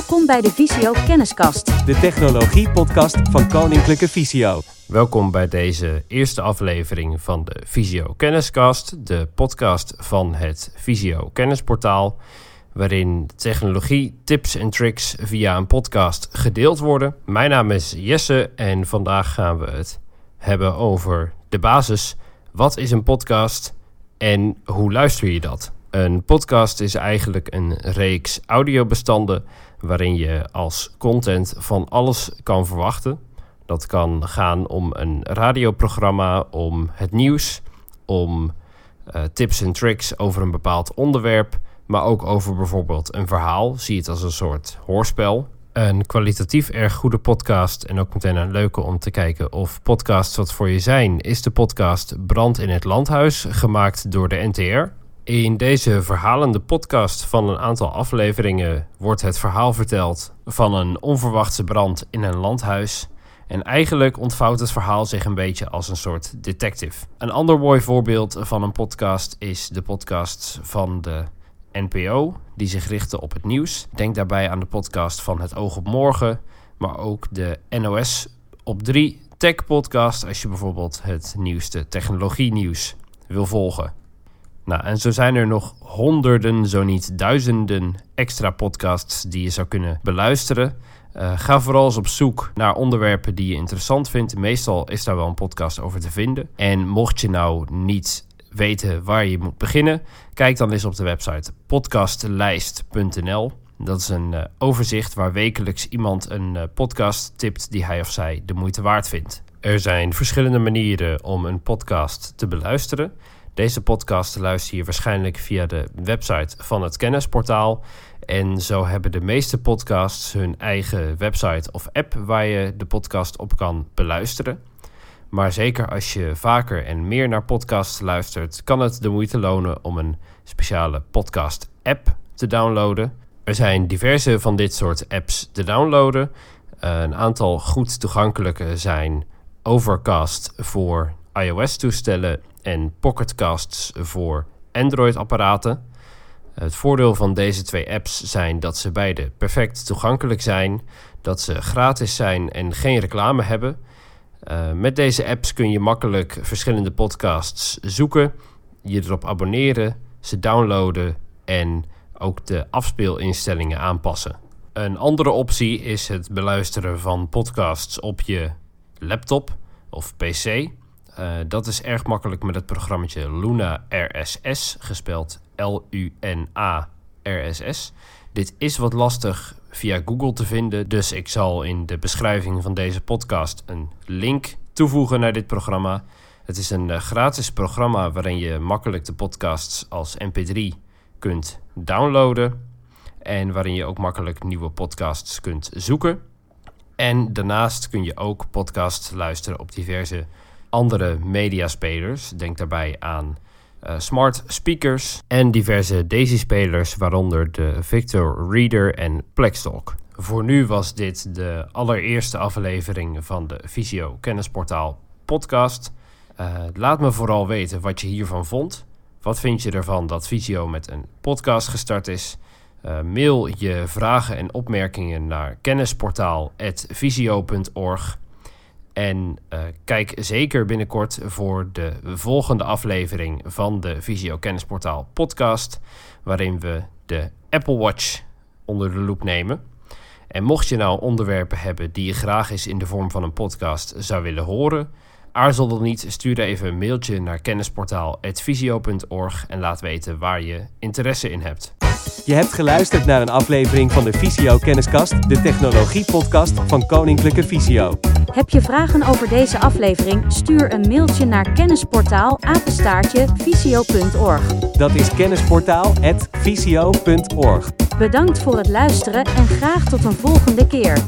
Welkom bij de Visio Kenniskast. de technologie-podcast van Koninklijke Visio. Welkom bij deze eerste aflevering van de Visio Kenniskast, de podcast van het Visio Kennisportaal, waarin technologie, tips en tricks via een podcast gedeeld worden. Mijn naam is Jesse en vandaag gaan we het hebben over de basis. Wat is een podcast en hoe luister je dat? Een podcast is eigenlijk een reeks audiobestanden waarin je als content van alles kan verwachten. Dat kan gaan om een radioprogramma, om het nieuws, om eh, tips en tricks over een bepaald onderwerp, maar ook over bijvoorbeeld een verhaal. Zie het als een soort hoorspel. Een kwalitatief erg goede podcast en ook meteen een leuke om te kijken of podcasts wat voor je zijn, is de podcast Brand in het Landhuis, gemaakt door de NTR. In deze verhalende podcast van een aantal afleveringen wordt het verhaal verteld van een onverwachte brand in een landhuis. En eigenlijk ontvouwt het verhaal zich een beetje als een soort detective. Een ander mooi voorbeeld van een podcast is de podcast van de NPO, die zich richten op het nieuws. Denk daarbij aan de podcast van Het Oog op Morgen, maar ook de NOS op 3 Tech Podcast als je bijvoorbeeld het nieuwste technologie nieuws wil volgen. Nou, en zo zijn er nog honderden, zo niet duizenden extra podcasts die je zou kunnen beluisteren. Uh, ga vooral eens op zoek naar onderwerpen die je interessant vindt. Meestal is daar wel een podcast over te vinden. En mocht je nou niet weten waar je moet beginnen, kijk dan eens op de website podcastlijst.nl. Dat is een uh, overzicht waar wekelijks iemand een uh, podcast tipt die hij of zij de moeite waard vindt. Er zijn verschillende manieren om een podcast te beluisteren. Deze podcast luister je waarschijnlijk via de website van het kennisportaal. En zo hebben de meeste podcasts hun eigen website of app waar je de podcast op kan beluisteren. Maar zeker als je vaker en meer naar podcasts luistert, kan het de moeite lonen om een speciale podcast-app te downloaden. Er zijn diverse van dit soort apps te downloaden. Uh, een aantal goed toegankelijke zijn Overcast voor iOS-toestellen en Pocketcasts voor Android-apparaten. Het voordeel van deze twee apps zijn dat ze beide perfect toegankelijk zijn, dat ze gratis zijn en geen reclame hebben. Uh, met deze apps kun je makkelijk verschillende podcasts zoeken, je erop abonneren, ze downloaden en ook de afspeelinstellingen aanpassen. Een andere optie is het beluisteren van podcasts op je laptop of PC. Uh, dat is erg makkelijk met het programma Luna RSS, gespeld L-U-N-A RSS. Dit is wat lastig via Google te vinden, dus ik zal in de beschrijving van deze podcast een link toevoegen naar dit programma. Het is een uh, gratis programma waarin je makkelijk de podcasts als MP3 kunt downloaden en waarin je ook makkelijk nieuwe podcasts kunt zoeken. En daarnaast kun je ook podcasts luisteren op diverse andere mediaspelers. Denk daarbij aan uh, smart speakers en diverse Daisy-spelers, waaronder de Victor Reader en Plextalk. Voor nu was dit de allereerste aflevering van de Visio Kennisportaal podcast. Uh, laat me vooral weten wat je hiervan vond. Wat vind je ervan dat Visio met een podcast gestart is? Uh, mail je vragen en opmerkingen naar kennisportaal.visio.org. En uh, kijk zeker binnenkort voor de volgende aflevering van de Visio Kennisportaal podcast, waarin we de Apple Watch onder de loep nemen. En mocht je nou onderwerpen hebben die je graag eens in de vorm van een podcast zou willen horen, aarzel dan niet, stuur even een mailtje naar kennisportaal.visio.org en laat weten waar je interesse in hebt. Je hebt geluisterd naar een aflevering van de Visio Kenniskast, de technologie-podcast van Koninklijke Visio. Heb je vragen over deze aflevering? Stuur een mailtje naar kennisportaal apenstaartje visio.org. Dat is kennisportaal.visio.org. Bedankt voor het luisteren en graag tot een volgende keer.